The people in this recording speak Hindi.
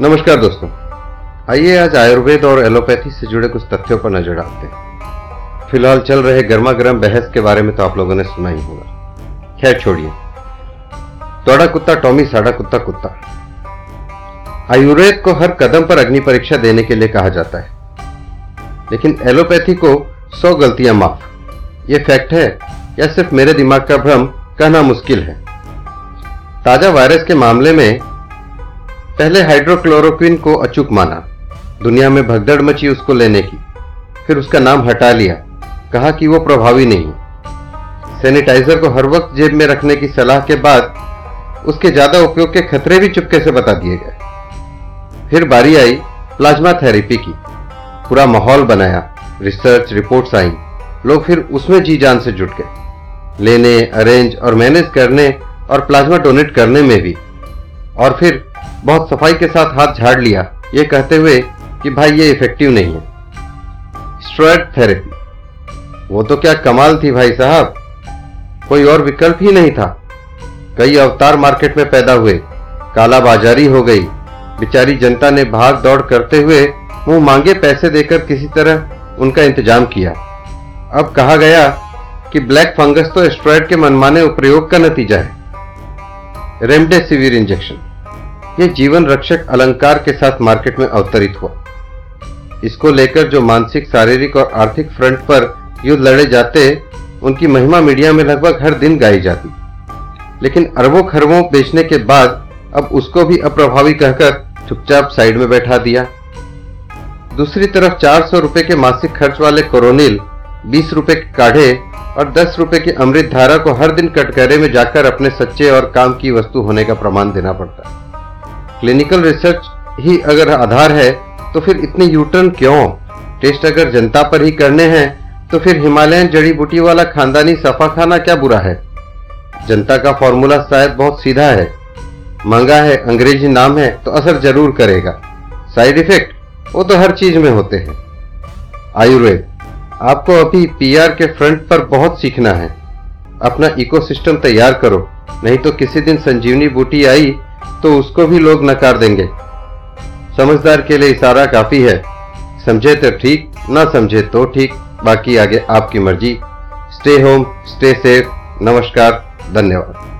नमस्कार दोस्तों। आइए आज आयुर्वेद और एलोपैथी से जुड़े कुछ तथ्यों पर नज़र डालते हैं। फ़िलहाल चल रहे गर्मा गर्म बहस के बारे में तो आप लोगों ने सुना ही होगा। खैर, छोड़िए। तोड़ा कुत्ता टॉमी, साड़ा कुत्ता कुत्ता। आयुर्वेद को हर कदम पर अग्नि परीक्षा देने के लिए कहा जाता है। लेकिन एलोपैथी को सौ गलतियाँ माफ़। ये फैक्ट है या सिर्फ़ मेरे दिमाग का भ्रम कहना मुश्किल है। ताज़ा वायरस के मामले में पहले हाइड्रोक्लोरोक्विन को अचूक माना। दुनिया में भगदड़ मची उसको लेने की। फिर उसका नाम हटा लिया। कहा कि वो प्रभावी नहीं। सैनिटाइजर को हर वक्त जेब में रखने की सलाह के बाद उसके ज़्यादा उपयोग के खतरे भी चुपके से बता दिए गए। फिर बारी आई प्लाज्मा थेरेपी की। पूरा माहौल बनाया। रिसर्च, रिपोर्ट्स आई। लोग फिर उसमें जी जान से जुट गए। लेने अरेंज और मैनेज करने और प्लाज्मा डोनेट करने में भी। और फिर बहुत सफ़ाई के साथ हाथ झाड़ लिया। ये कहते हुए कि भाई, ये इफ़ेक्टिव नहीं है। स्ट्रॉयड थेरेपी वो तो क्या कमाल थी भाई साहब। कोई और विकल्प ही नहीं था। कई अवतार मार्केट में पैदा हुए। काला बाजारी हो गई। बेचारी जनता ने भाग दौड़ करते हुए मुँह मांगे पैसे देकर किसी तरह उनका इंतज़ाम किया। अब कहा गया कि ब्लैक फंगस तो स्ट्रॉयड के मनमाने प्रयोग का नतीजा है। Remdesivir injection. ये जीवन रक्षक अलंकार के साथ मार्केट में अवतरित हुआ। इसको लेकर जो मानसिक, शारीरिक और आर्थिक फ्रंट पर युद्ध लड़े जाते, उनकी महिमा मीडिया में लगभग हर दिन गाई जाती। लेकिन अरबों खरबों बेचने के बाद अब उसको भी अप्रभावी कहकर चुपचाप साइड में बैठा दिया। दूसरी तरफ़ चार सौ रुपए के मासिक खर्च वाले कोरोनिल, बीस रुपए के काढ़े और दस रुपए की अमृत धारा को हर दिन कटघरे में जाकर अपने सच्चे और काम की वस्तु होने का प्रमाण देना पड़ता। है क्लिनिकल रिसर्च ही अगर आधार है तो फिर इतने यूटर्न क्यों? टेस्ट अगर जनता पर ही करने हैं तो फिर हिमालयन जड़ी बूटी वाला खानदानी सफ़ा खाना क्या बुरा है? जनता का फॉर्मूला शायद बहुत सीधा है। महँगा है, अंग्रेज़ी नाम है तो असर ज़रूर करेगा। साइड इफ़ेक्ट वो तो हर चीज़ में होते हैं। आयुर्वेद? आपको अभी पीआर के फ्रंट पर बहुत सीखना है। अपना इकोसिस्टम तैयार करो, नहीं तो किसी दिन संजीवनी बूटी आई तो उसको भी लोग नकार देंगे। समझदार के लिए इशारा काफ़ी है। समझे तो ठीक, ना समझे तो ठीक। बाकी आगे आपकी मर्ज़ी। स्टे होम स्टे सेफ़ नमस्कार, धन्यवाद।